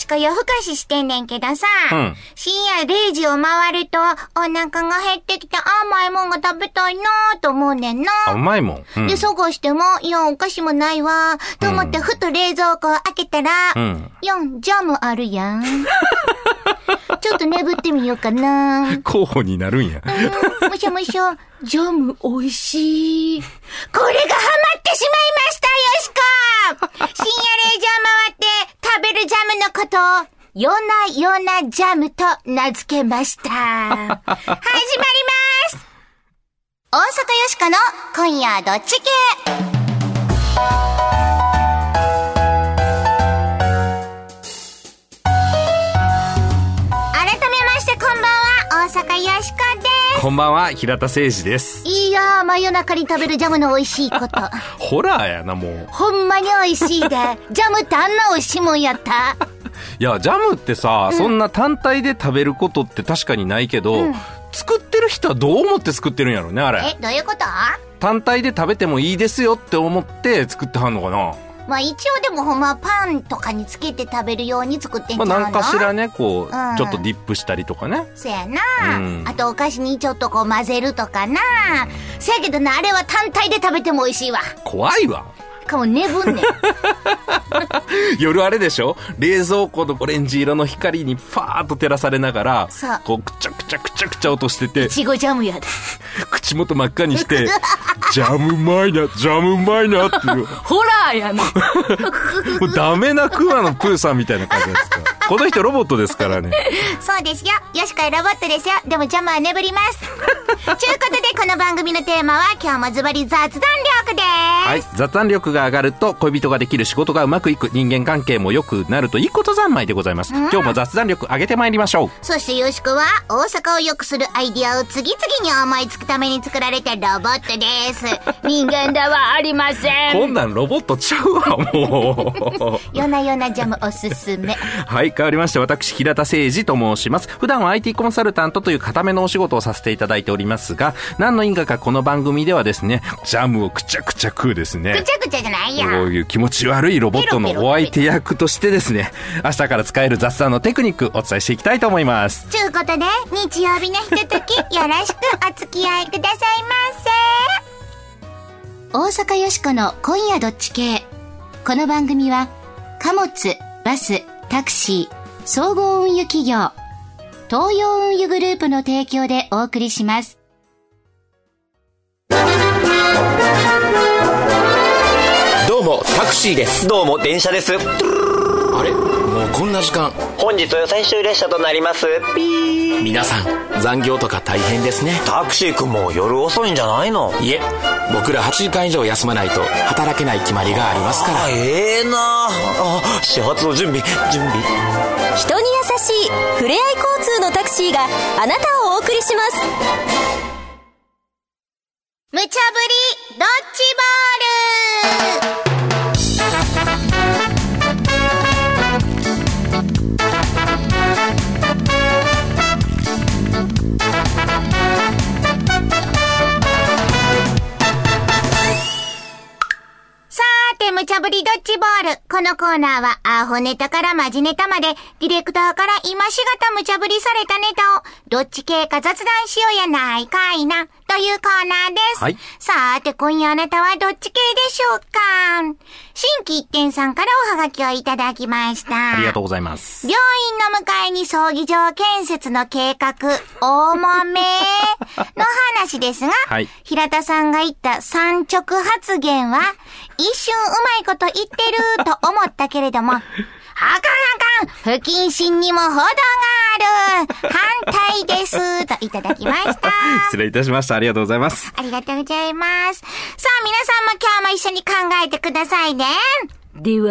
しか夜更かししてんねんけどさ、うん深夜0時を回ると、お腹が減ってきて甘いもんが食べたいなと思うねんな。あうまいもん。うんで、探しても、いや、お菓子もないわ。と思って、ふと冷蔵庫を開けたら、うんいや、ジャムあるやん。ちょっと眠ってみようかな。候補になるんや。うん、むしゃむしゃ。ジャム美味しい。これがハマってしまいました、よしこ深夜0時を回って食べるジャムのことを、よなよなジャムと名付けました。始まります大阪よしこの今夜どっち系？阪よしこです。こんばんは、平田誠二です。いやー、真夜中に食べるジャムの美味しいこと。ホラーやな、もう。ほんまに美味しいで。ジャムってあんな美味しいもんやったいや、ジャムってさ、そんな単体で食べることって確かにないけど、作ってる人はどう思って作ってるんやろね、あれ。え、どういうこと？単体で食べてもいいですよって思って作ってはんのかな？まあ一応でもほんまパンとかにつけて食べるように作ってんちゃうの？まあ、なんかしらね、こう、うんちょっとディップしたりとかね。そやな、うんあとお菓子にちょっとこう混ぜるとかな。そやけどな、あれは単体で食べても美味しいわ。怖いわ。かもねぶんねん。夜あれでしょ？冷蔵庫のオレンジ色の光にファーッと照らされながらそう、こう、くちゃくちゃくちゃくちゃ落としててい、ちごジャムやで。口元真っ赤にして、ジャムうまいな、ジャムうまいなっていう、ホラーやな。もうダメなクマのプーさんみたいな感じですか？ら。この人ロボットですからね。そうですよ。よしこはロボットですよ。でもジャムは眠ります。ちゅうことで、この番組のテーマは、今日もズバリ雑談力です。はい。雑談力が上がると恋人ができる仕事がうまくいく人間関係も良くなるといいこと三昧でございます。今日も雑談力上げてまいりましょう。そしてよしこは、大阪を良くするアイディアを次々に思いつくために作られたロボットです。人間ではありませこんなんロボットちゃうわ、もう。夜な夜なジャムおすすめ。はい、変わりまして、私、平田誠二と申します。普段は IT コンサルタントという固めのお仕事をさせていただいておりますが、何の因果かこの番組ではですね、ジャムをくちゃくちゃ食うですね。ぐちゃぐちゃじゃないや。こういう気持ち悪いロボットのお相手役としてですね、明日から使える雑談のテクニックお伝えしていきたいと思います。ちゅうことで、日曜日のひととき、よろしくお付き合いくださいませ。大阪よしこの今夜どっち系。この番組は、貨物、バス、タクシー、総合運輸企業、東洋運輸グループの提供でお送りします。どうもタクシーです。どうも電車です。あれ？もうこんな時間。本日は最終列車となります。ピー。皆さん残業とか大変ですね。タクシー君も夜遅いんじゃないの？いえ僕ら8時間以上休まないと働けない決まりがありますから。あええな。あ始発の準備準備。人に優しいふれあい交通のタクシーがあなたをお送りします。無茶ぶりドッジボて、無茶ぶりドッジボール。このコーナーは、アホネタからマジネタまで、ディレクターから今しがた無茶ぶりされたネタを、どっち系か雑談しようやないかいな、というコーナーです。はいさーて、今夜あなたはどっち系でしょうか新規一点さんからおはがきをいただきました。ありがとうございます。病院の向かいに葬儀場建設の計画、大もめの話ですが、はい平田さんが言った三直発言は、一瞬うまいこと言ってると思ったけれども、あかんあかん不謹慎にも程がある反対ですといただきました。失礼いたしました。ありがとうございます。ありがとうございます。さあ、皆さんも今日も一緒に考えてくださいね。では、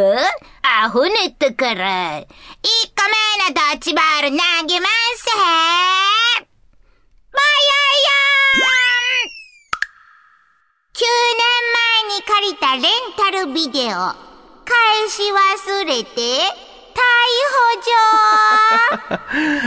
アホネットから、1個目のドッジボール投げますへー。ぼよよーん !9 9年前に借りたレンタルビデオ、返し忘れて、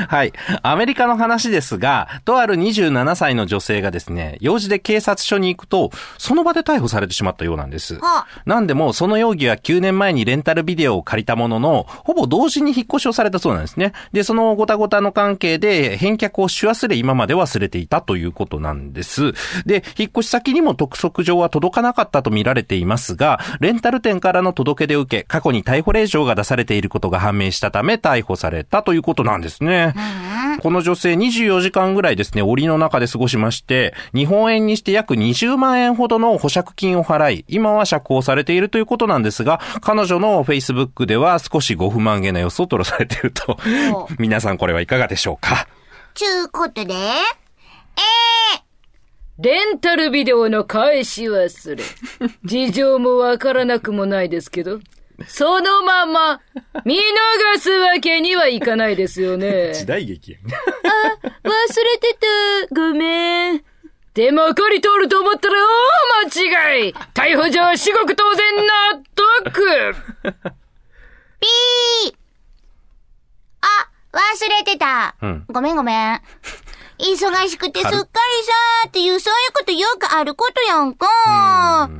はい。アメリカの話ですが、とある27歳の女性がですね、用事で警察署に行くと、その場で逮捕されてしまったようなんです。はなんでも、その容疑は9年前にレンタルビデオを借りたものの、ほぼ同時に引っ越しをされたそうなんですね。で、そのごたごたの関係で、返却をし忘れ今まで忘れていたということなんです。で、引っ越し先にも督促状は届かなかったと見られていますが、レンタル店からの届け出を受け、過去に逮捕令状が出されていることが判明したため、逮捕されたということなんですね。この女性24時間ぐらいですね、檻の中で過ごしまして、日本円にして約20万円ほどの保釈金を払い、今は釈放されているということなんですが、彼女の Facebook では少しご不満げな様子を取らされているとお。皆さんこれはいかがでしょうか？ちゅうことで、えレンタルビデオの返し忘れ。事情もわからなくもないですけど、そのまま見逃すわけにはいかないですよね。代劇やん。忘れてた。ごめん。でもこり通ると思ったら大間違い逮捕状至極当然納得ー、ピーあ、忘れてた。うんごめんごめん。忙しくてすっかりさーっていう、そういうことよくあることやんか。えー、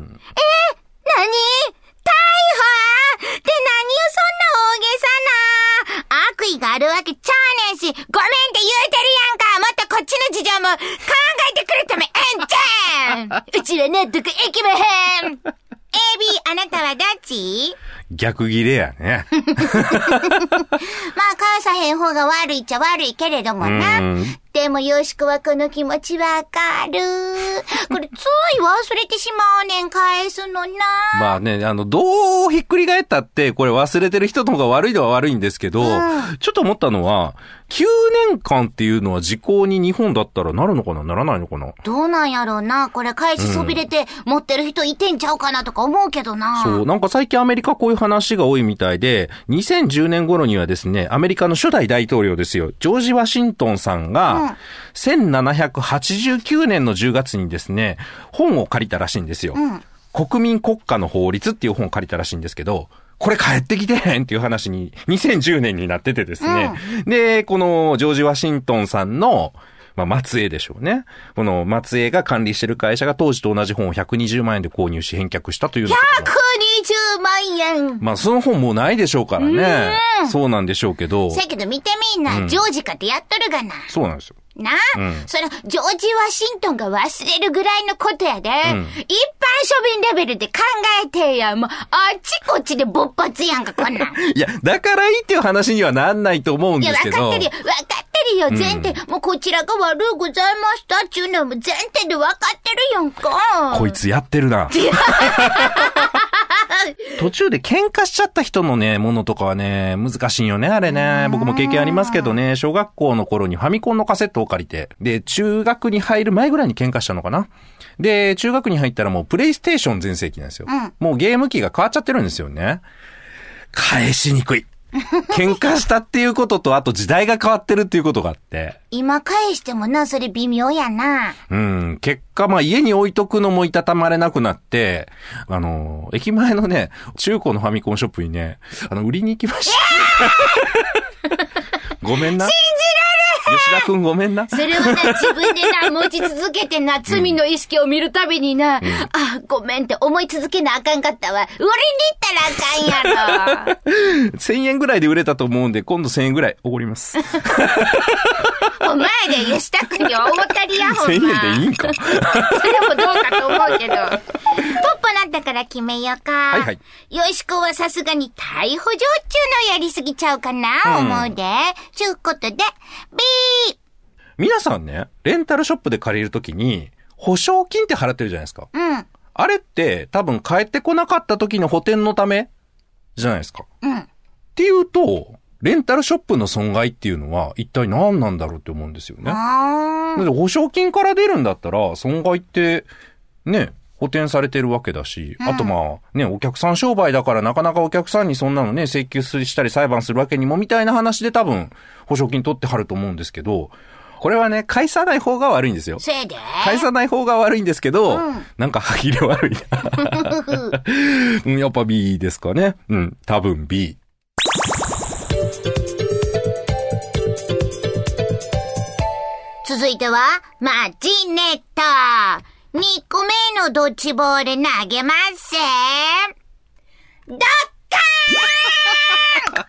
何？逮捕って何よそんな大げさな。悪意があるわけちゃうねんし、ごめんって言うてるやんか。もっとこっちの事情も考えてくれためえんちゃん。うちは納得いきまへん。AB、あなたはどっち？逆ギレやね。まあ、返さへん方が悪いっちゃ悪いけれどもなうん。でも、よしこはこの気持ちわかる。これ、つい忘れてしまうねん、返すのな。まあね、あの、どうひっくり返ったって、これ忘れてる人の方が悪いのは悪いんですけど、ちょっと思ったのは、9年間っていうのは時効に日本だったらなるのかなならないのかな？どうなんやろうな。これ、返しそびれて持ってる人いてんちゃうかなとか思うけどな。そう、なんか最近アメリカこういう話が多いみたいで、2010年頃にはですね、アメリカの初代大統領ですよ、ジョージ・ワシントンさんが、1789年の10月にですね、本を借りたらしいんですよ。国民国家の法律っていう本を借りたらしいんですけど、これ帰ってきてへんっていう話に2010年になっててですね。で、このジョージ・ワシントンさんの、まあ、松江でしょうね。この松江が管理してる会社が当時と同じ本を120万円で購入し返却したというようなことが120万円。まあ、その本もうないでしょうからね。そうなんでしょうけど。せやけど見てみんな、ジョージかってやっとるがな。そうなんですよ。なあ、それ、ジョージ・ワシントンが忘れるぐらいのことやで。一般庶民レベルで考えてや。もう、あっちこっちで勃発やんか、こんなん。いや、だからいいっていう話にはなんないと思うんいや、ですけど。わかってるよ。わかってるよ。前提、もうこちらが悪うございましたっていうのも前提でわかってるやんか。こいつやってるな。途中で喧嘩しちゃった人のね、ものとかはね、難しいよね、あれね。僕も経験ありますけどね、小学校の頃にファミコンのカセットを借りて、で、中学に入る前ぐらいに喧嘩したのかな。で、中学に入ったらもうプレイステーション全盛期なんですよ。もうゲーム機が変わっちゃってるんですよね。返しにくい。喧嘩したっていうことと、あと時代が変わってるっていうことがあって。今返してもな、それ微妙やな。うん。結果、まあ家に置いとくのもいたたまれなくなって、あの、駅前のね、中古のファミコンショップにね、あの、売りに行きました。ごめんな。吉田くんごめんな。それをな、自分でな、持ち続けてな、罪の意識を見るたびにな、あ、ごめんって思い続けなあかんかったわ。売りに行ったらあかんやろ。1000円ぐらいで売れたと思うんで、今度1000円ぐらいおごります。お前で吉田君には大たりや、ほんま。1000円でいいんか。それもどうかと思うけど。なったから決めようか。はいはい。よしこはさすがに逮捕状っちゅうのやりすぎちゃうかな、思うで。ちゅうことで、ビー皆さんね、レンタルショップで借りるときに、保証金って払ってるじゃないですか。うん。あれって多分帰ってこなかった時の補填のためじゃないですか。うん。っていうと、レンタルショップの損害っていうのは一体何なんだろうって思うんですよね。あだって保証金から出るんだったら、損害って、ね、補填されてるわけだし、あとまあ、ね、お客さん商売だからなかなかお客さんにそんなのね、請求したり裁判するわけにもみたいな話で多分、保証金取ってはると思うんですけど、これはね、返さない方が悪いんですよ。せいで返さない方が悪いんですけど、うん、なんか歯切れ悪いな。やっぱ B ですかね。うん、多分 B。続いては、マジネット2個目のドッジボール投げます。ドッカ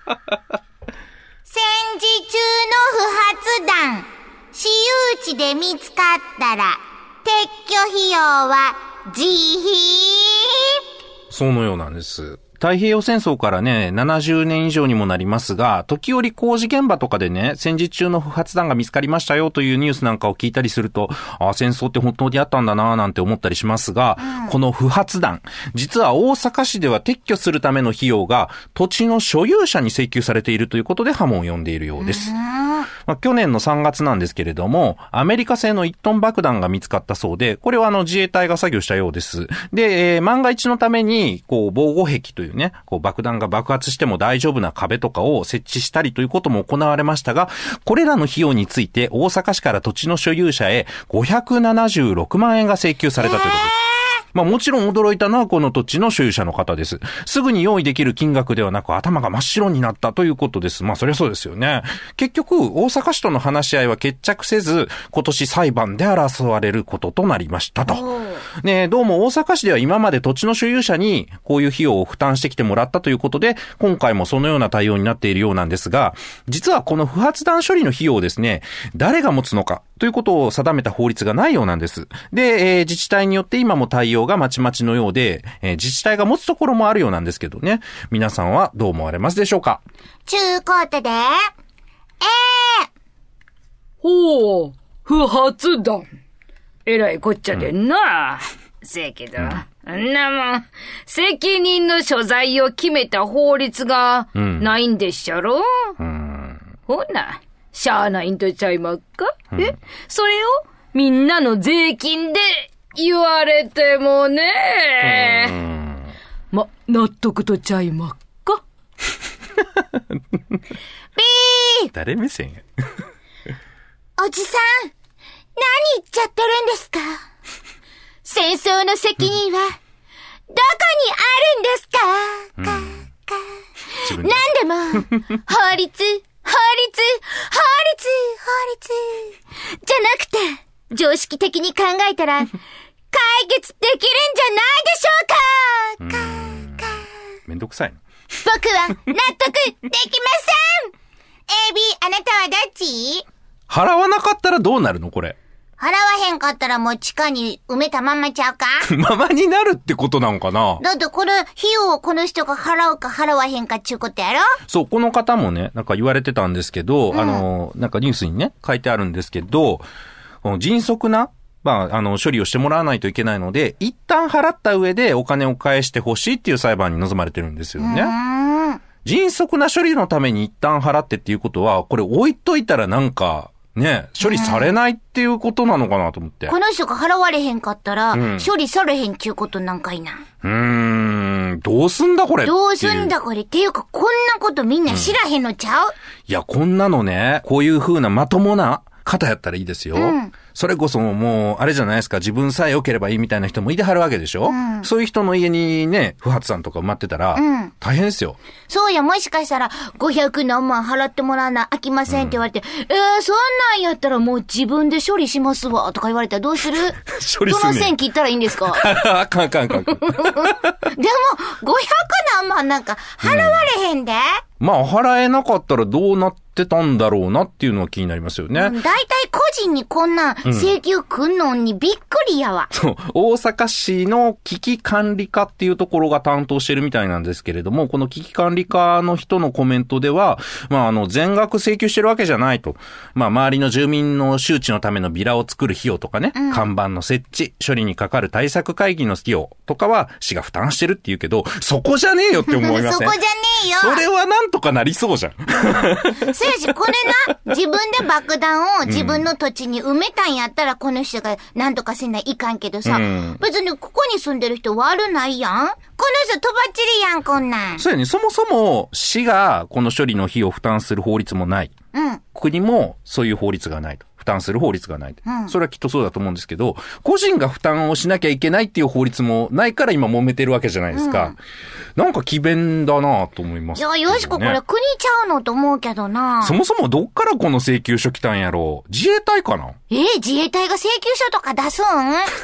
ーン 戦時中の不発弾、私有地で見つかったら、撤去費用は自費？そのようなんです。太平洋戦争からね、70年以上にもなりますが、時折工事現場とかでね、戦時中の不発弾が見つかりましたよというニュースなんかを聞いたりすると、あ戦争って本当にあったんだなぁなんて思ったりしますが、この不発弾、実は大阪市では撤去するための費用が土地の所有者に請求されているということで波紋を呼んでいるようです。まあ、去年の3月なんですけれども、アメリカ製の1トン爆弾が見つかったそうで、これはあの自衛隊が作業したようです。で、えー万が一のために、こう、防護壁というね、こう、爆弾が爆発しても大丈夫な壁とかを設置したりということも行われましたが、これらの費用について大阪市から土地の所有者へ576万円が請求されたということです。まあもちろん驚いたのはこの土地の所有者の方です。すぐに用意できる金額ではなく頭が真っ白になったということです。まあそりゃそうですよね。結局、大阪市との話し合いは決着せず、今年裁判で争われることとなりましたと。ねどうも大阪市では今まで土地の所有者にこういう費用を負担してきてもらったということで、今回もそのような対応になっているようなんですが、実はこの不発弾処理の費用をですね、誰が持つのかということを定めた法律がないようなんです。で、えー自治体によって今も対応がまちまちのようで、えー自治体が持つところもあるようなんですけどね。皆さんはどう思われますでしょうか？ちゅうことで、えほう、不発弾。えらいこっちゃでんな。せやけど、んなもん、責任の所在を決めた法律がないんでっしゃろ、ほな、しゃあないんとちゃいまっか、え？それをみんなの税金で言われてもね。ま、納得とちゃいまっか？誰目線おじさん、何言っちゃってるんですか？戦争の責任は、どこにあるんですか、か、か。自分で。なんでも、法律、法律、法律、法律、じゃなくて、常識的に考えたら、解決できるんじゃないでしょうか、か、か。めんどくさいの。僕は納得できません !AB、あなたはどっち？払わなかったらどうなるの？これ。払わへんかったらもう地下に埋めたまんまちゃうか？ままになるってことなのかな？だってこれ、費用をこの人が払うか払わへんかっちゅうことやろ？そう、この方もね、なんか言われてたんですけど、あの、なんかニュースにね、書いてあるんですけど、迅速な、まあ、あの、処理をしてもらわないといけないので、一旦払った上でお金を返してほしいっていう裁判に臨まれてるんですよね。うん。迅速な処理のために一旦払ってっていうことは、これ置いといたらなんか、ね、処理されないっていうことなのかなと思って。この人が払われへんかったら、ん処理されへんちゅうことなんかいな。うーん、どうすんだこれどうすんだこれ。っていうか、こんなことみんな知らへんのちゃう、いや、こんなのね、こういう風なまともな方やったらいいですよ。んそれこそもう、あれじゃないですか、自分さえ良ければいいみたいな人もいてはるわけでしょ、そういう人の家にね、不発さんとか埋まってたら、ん。大変ですよ。そうや、もしかしたら、500何万払ってもらわな、飽きませんって言われて、えー、そんなんやったらもう自分で処理しますわ、とか言われたらどうする？処理すんねんどの線切ったらいいんですか？あかんあかんあかん。あかん。でも、500何万なんか払われへんで、まあ、払えなかったらどうなってたんだろうなっていうのは気になりますよね。だいたい個人にこんな請求くんのにびっくりやわ。そう、大阪市の危機管理課っていうところが担当してるみたいなんですけれども、この危機管理課の人のコメントでは、まあ、あの、全額請求してるわけじゃないと。まあ、周りの住民の周知のためのビラを作る費用とかね、看板の設置、処理にかかる対策会議の費用とかは市が負担してるって言うけど、そこじゃねえよって思いません？そこじゃねえよ。それはなんとかなりそうじゃん。そ うやし、これな、自分で爆弾を自分の土地に埋めたんやったら、この人が何とかせないかんけどさ、うん別にここに住んでる人悪ないやんこの人とばっちりやん、こんなん。そうやね。そもそも市がこの処理の費用を負担する法律もない。うん。国もそういう法律がないと。負担する法律がない。それはきっとそうだと思うんですけど、個人が負担をしなきゃいけないっていう法律もないから今揉めてるわけじゃないですか。なんか奇弁だなと思います、いや、よしこ、これ国ちゃうのと思うけどな。そもそもどっからこの請求書来たんやろう自衛隊かな？えー自衛隊が請求書とか出すん？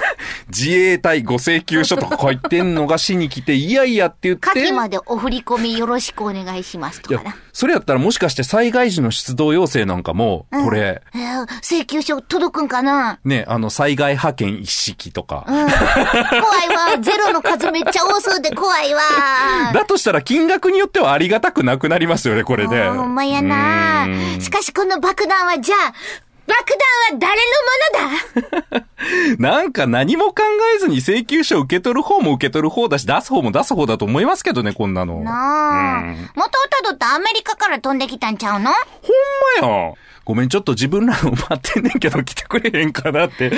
自衛隊ご請求書とか書いてんのが市に来て、いやいやって言って。下記までお振り込みよろしくお願いしますとかな。、それやったらもしかして災害時の出動要請なんかも、これ、えー請求書届くんかな？ね、あの、災害派遣一式とか。怖いわ。ゼロの数めっちゃ多そうで怖いわ。だとしたら金額によってはありがたくなくなりますよね、これで。ほんまやなしかしこの爆弾はじゃあ、爆弾は誰のものだ？なんか何も考えずに請求書受け取る方も受け取る方だし、出す方も出す方だと思いますけどね、こんなの。なあうん。元をたどってアメリカから飛んできたんちゃうの？ほんまやん。ごめん、ちょっと自分らの待ってんねんけど来てくれへんかなって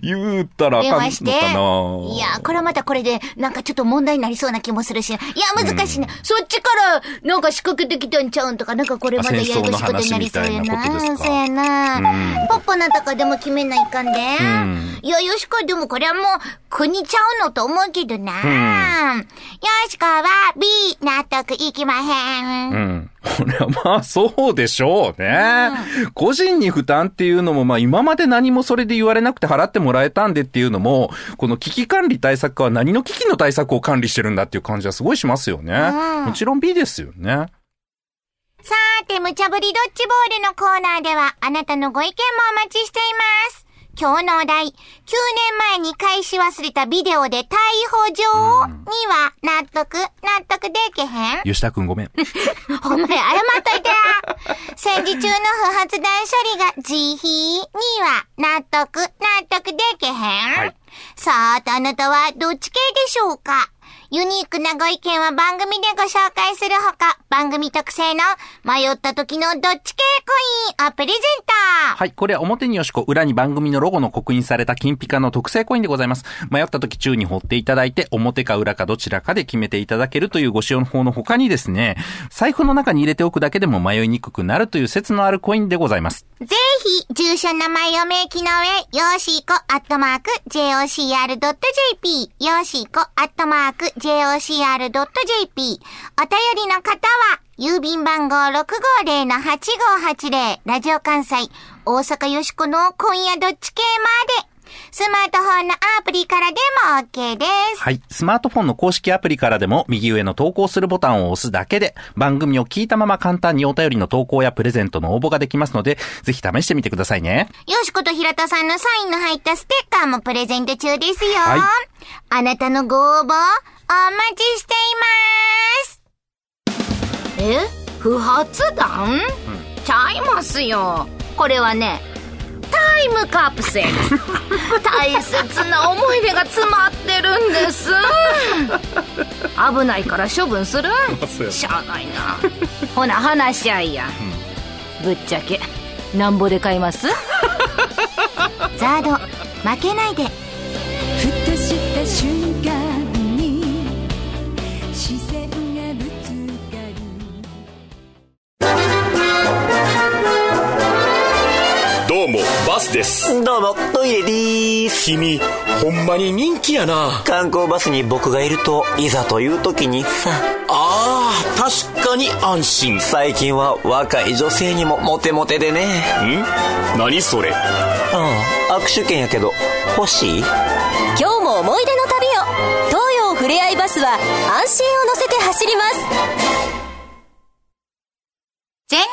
言うたらあかんのか。ないや、これはまたこれで、なんかちょっと問題になりそうな気もするし。いや、難しいな。そっちから、なんか仕掛けてきたんちゃうんとか、なんかこれまたややこしいことになりそうやなそうやな。ポッポなんとかでも決めないかんで。んいや、よしこ、でもこれはもう、国ちゃうのと思うけどな。よしこは B、納得いきまへん。うん。これはまあそうでしょうね。個人に負担っていうのもまあ今まで何もそれで言われなくて払ってもらえたんでっていうのも、この危機管理対策課は何の危機の対策を管理してるんだっていう感じはすごいしますよね。もちろん B ですよね。さーて、無茶ぶりドッジボールのコーナーでは、あなたのご意見もお待ちしています。今日のお題、9年前に返し忘れたビデオで逮捕状には納得、納得できへん。吉田くんごめん。お前謝っといてや戦時中の不発弾処理が慈悲には納得、納得できへん、はい。さあ、あなたはどっち系でしょうか？ユニークなご意見は番組でご紹介するほか、番組特製の迷った時のどっち系コインをプレゼントはい。これは表によしこ、裏に番組のロゴの刻印された金ピカの特製コインでございます。迷った時中に掘っていただいて、表か裏かどちらかで決めていただけるというご使用の方の他にですね、財布の中に入れておくだけでも迷いにくくなるという説のあるコインでございます。ぜひ、住所名前を明記の上、よーしーこ、アットマーク、jocr.jp、よーしーこ、アットマーク、jocr.jp。お便りの方は、郵便番号650-8580、ラジオ関西、大阪よしこの今夜どっち系まで。スマートフォンのアプリからでも OK です。はい。スマートフォンの公式アプリからでも、右上の投稿するボタンを押すだけで、番組を聞いたまま簡単にお便りの投稿やプレゼントの応募ができますので、ぜひ試してみてくださいね。よしこと平田さんのサインの入ったステッカーもプレゼント中ですよ。はいあなたのご応募、お待ちしています。え？不発弾、ちゃいますよ。これはね、タイムカプセル。大切な思い出が詰まってるんです。危ないから処分する？しゃあないな。ほな、話し合いや。ぶっちゃけ、なんぼで買います？ザード、負けないで。ふとした瞬間スです。どうも、トイレでーす。君、ほんまに人気やな。観光バスに僕がいると、いざという時にさ、あー、確かに安心。ん最近は若い女性にもモテモテでね。何それ？ああ、握手券やけど、欲しい？今日も思い出の旅を東洋ふれあいバスは安心を乗せて走ります全日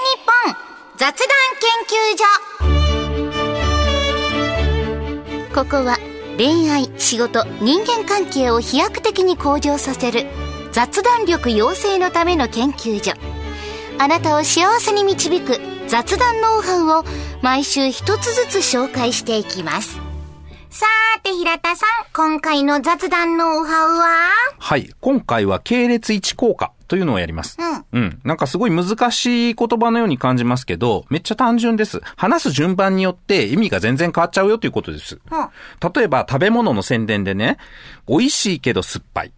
本雑談研究所。ここは恋愛、仕事、人間関係を飛躍的に向上させる雑談力養成のための研究所。あなたを幸せに導く雑談ノウハウを毎週一つずつ紹介していきます。さーて平田さん、今回の雑談ノウハウは？はい。今回は系列1効果というのをやります。うん。うん。なんかすごい難しい言葉のように感じますけど、めっちゃ単純です。話す順番によって意味が全然変わっちゃうよということです。うん例えば食べ物の宣伝でね、美味しいけど酸っぱい。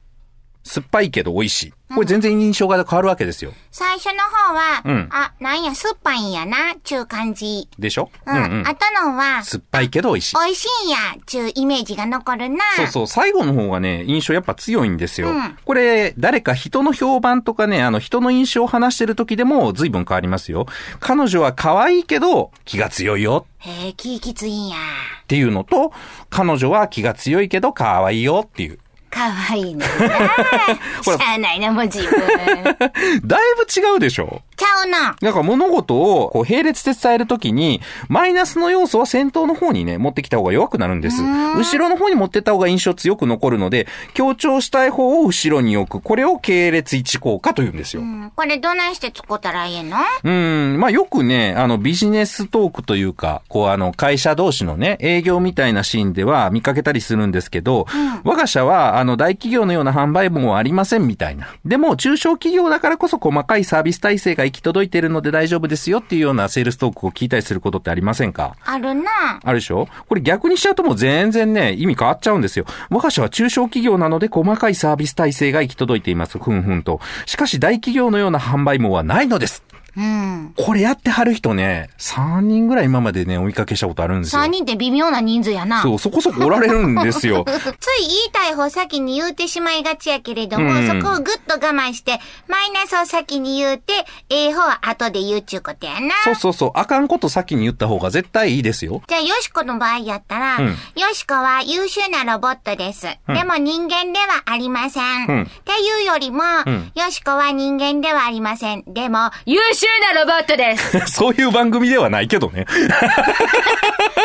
酸っぱいけど美味しい。これ全然印象が変わるわけですよ。最初の方は、うんあ、なんや、酸っぱいんやな、ちゅう感じ。でしょ？うん。後のは、酸っぱいけど美味しい。美味しいんや、ちゅうイメージが残るな。そうそう、最後の方がね、印象やっぱ強いんですよ。うんこれ、誰か人の評判とかね、あの人の印象を話してる時でも随分変わりますよ。彼女は可愛いけど気が強いよへえ、気きついんや。っていうのと、彼女は気が強いけど可愛いよっていう。かわいいな。しゃあないな、もう自分。だいぶ違うでしょ？ちゃうな。なんか物事をこう並列で伝えるときに、マイナスの要素は先頭の方にね、持ってきた方が弱くなるんです。後ろの方に持ってった方が印象強く残るので、強調したい方を後ろに置く。これを系列一効果と言うんですよ。うんこれどないして使ったらいいの？うん、まあよくね、あのビジネストークというか、こうあの会社同士のね、営業みたいなシーンでは見かけたりするんですけど、我が社はあの大企業のような販売網はありませんみたいな。でも中小企業だからこそ細かいサービス体制が行き届いているので大丈夫ですよっていうようなセールストークを聞いたりすることってありませんか？あるな。あるでしょ？これ逆にしちゃうともう全然ね、意味変わっちゃうんですよ。我が社は中小企業なので細かいサービス体制が行き届いています。ふんふんと。しかし大企業のような販売網はないのです。うん。これやってはる人ね、3人ぐらい今までね、追いかけしたことあるんですよ3。人って微妙な人数やな。そう、そこそこおられるんですよ。つい言いたい方先に言うてしまいがちやけれども、うんそこをぐっと我慢して、マイナスを先に言うて、ええ方は後で言うちゅうことやな。そうそうそう、あかんこと先に言った方が絶対いいですよ。じゃあ、よしこの場合やったら、うんよしこは優秀なロボットです。でも人間ではありません。うんっていうよりも、んよしこは人間ではありません。でも、優秀なロボットです。そういう番組ではないけどね。ちゃう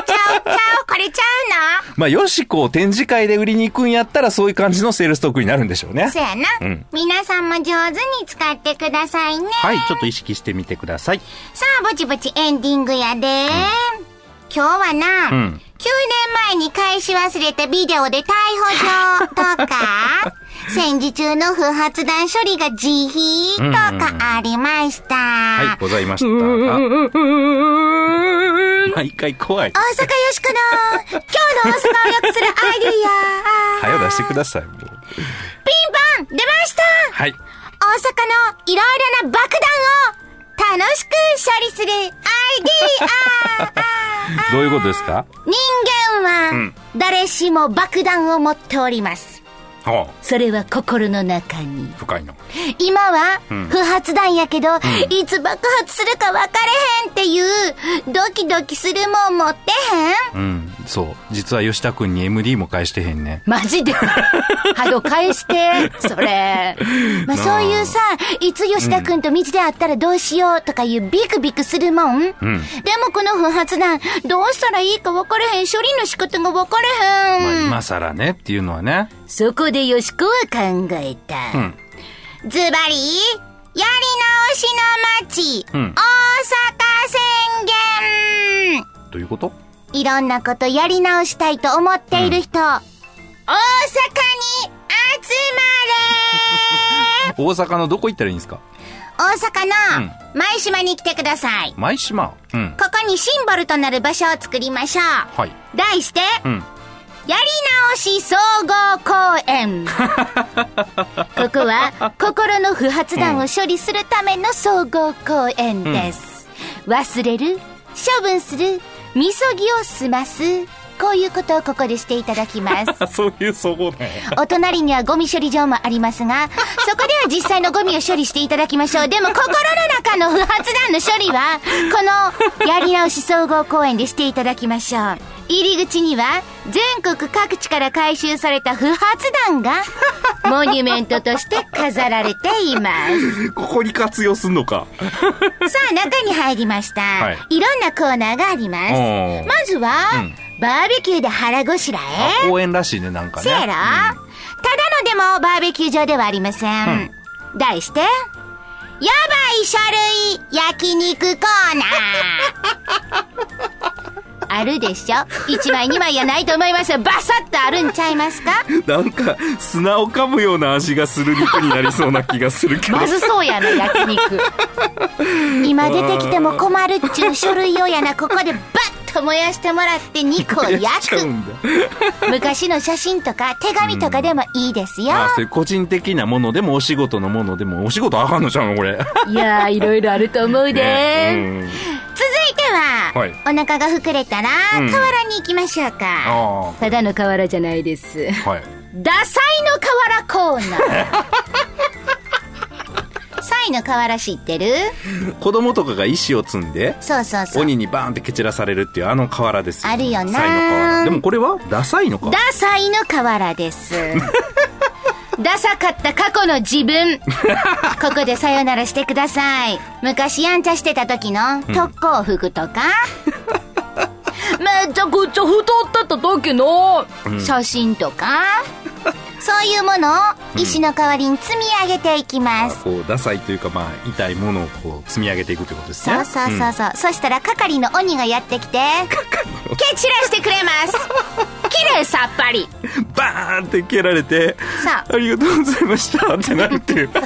ちゃう、これちゃうの？まあ、よしこを展示会で売りに行くんやったらそういう感じのセールストークになるんでしょうね。そやな、うん皆さんも上手に使ってくださいね。はい、ちょっと意識してみてください。さあ、ぼちぼちエンディングやで。今日はな、うん9年前に返し忘れたビデオで逮捕状とか、戦時中の不発弾処理が自費とかありました。はい、ございました。あ毎回怖い。大阪よしこの、今日の大阪を良くするアイディア。早出してください、もう。ピンポン出ましたはい。大阪のいろいろな爆弾を楽しく処理するアイディア。どういうことですか？人間は、誰しも爆弾を持っております。はそれは心の中に。あ、。深いの。今はん。不発弾やけど、いつ爆発するか分かれへんっていう、ドキドキするもん持ってへん？うん、そう。実は吉田くんに MD も返してへんね。マジで？はよ返して、それ。まあそういうさ、いつ吉田くんと道で会ったらどうしようとかいうビクビクするもん。うん。でもこの不発弾、どうしたらいいか分かれへん、処理の仕方が分かれへん。まあ、今更ねっていうのはね。そこでよしこは考えた。うん。ズバリ、やり直しの街、うん大阪宣言どういうこと？いろんなことやり直したいと思っている人、大阪に集まれ大阪のどこ行ったらいいんですか？大阪の舞島に来てください。舞島？うん。ここにシンボルとなる場所を作りましょう。はい。題して、うん。やり直し総合公園。ここは心の不発弾を処理するための総合公園です。忘れる、処分する、みそぎを済ます。こういうことをここでしていただきます。そういう総合ね。お隣にはゴミ処理場もありますが、そこでは実際のゴミを処理していただきましょう。でも心の中の不発弾の処理は、このやり直し総合公園でしていただきましょう。入り口には、全国各地から回収された不発弾が、モニュメントとして飾られています。ここに活用すんのか。さあ、中に入りました。はいい、ろんなコーナーがあります。まずは、うんバーベキューで腹ごしらえ？公園らしいね、なんかね。せやろ、ただのでもバーベキュー場ではありません。題して、やばい書類焼肉コーナー。あるでしょ？一枚二枚やないと思いますよ。バサッとあるんちゃいますか？なんか、砂を噛むような味がする肉になりそうな気がするけど。まずそうやな、焼肉。今出てきても困るっちゅう書類をやな、ここでバッ燃やしてもらって肉をやっ焼く。昔の写真とか手紙とかでもいいですよ。まあ、そういう個人的なものでもお仕事のものでも、お仕事あかんのちゃうのこれ。いやー、いろいろあると思うで。ねうん続いては、はいお腹が膨れたら、うん河原に行きましょうか。あただの河原じゃないです。あ。はい。ダサいの河原コーナー。サイの河原知ってる？子供とかが石を積んで、そうそうそう。鬼にバーンって蹴散らされるっていうあの河原ですよ。あるよなサイの河原。でもこれはダサいのかダサいの河原です。ダサかった過去の自分。ここでさよならしてください。昔やんちゃしてた時の特攻服とか、めちゃくちゃ太ってた時の、写真とか、そういうものを石の代わりに積み上げていきます。こう、ダサいというか、まあ、痛いものをこう、積み上げていくってことですね。そうそうそうそう。そしたら係の鬼がやってきて、蹴散らしてくれます。綺麗さっぱり。うんバーンって蹴られて、さあありがとうございましたってなるってい う。で、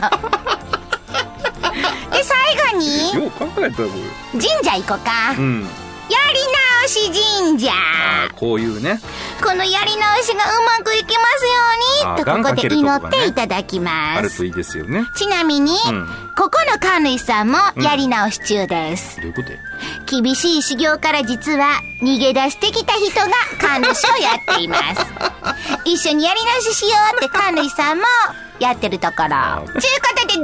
最後に、よう考えた神社行こうか。れ。うん。やり直し神社。ああ、こういうね。このやり直しがうまくいきますように、とあここで祈っていただきあます。るといいですよね。ちなみに、うんここの神主さんもやり直し中です。どういうことや？厳しい修行から実は逃げ出してきた人が神主をやっています。一緒にやり直ししようって神主さんもやってるところ。ちゅうことでど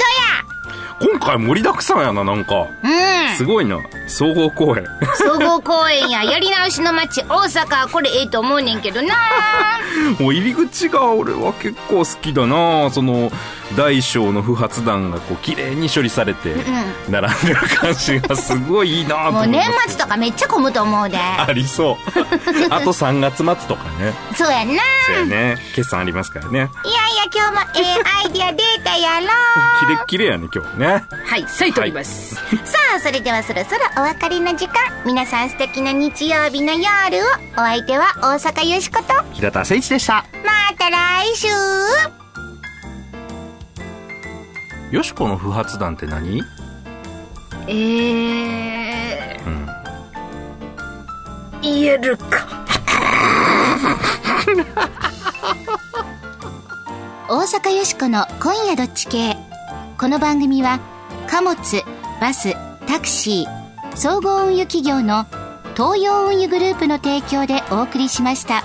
今回盛りだくさんやな、なんか。やうん。すごいな。総合公演。総合公園ややり直しの街大阪これええと思うねんけどな もう入り口が俺は結構好きだなその、大小の不発弾がこう、綺麗に処理されて、並んでる感じがすごいいいなともう年思います末とかめっちゃ混むと思うでありそう。あと3月末とかね。そうやんなそうやね。決算ありますからね。いやいや今日もええアイディアデータやろキレッキレやね、今日ね。はい、咲いております。さあそれではそろそろお別れの時間皆さん素敵な日曜日の夜をお相手は大阪よしこと平田誠一でした。また来週よしこの不発弾って何？えー、うん。言えるか。大阪よしこの今夜どっち系この番組は貨物バスタクシー総合運輸企業の東洋運輸グループの提供でお送りしました。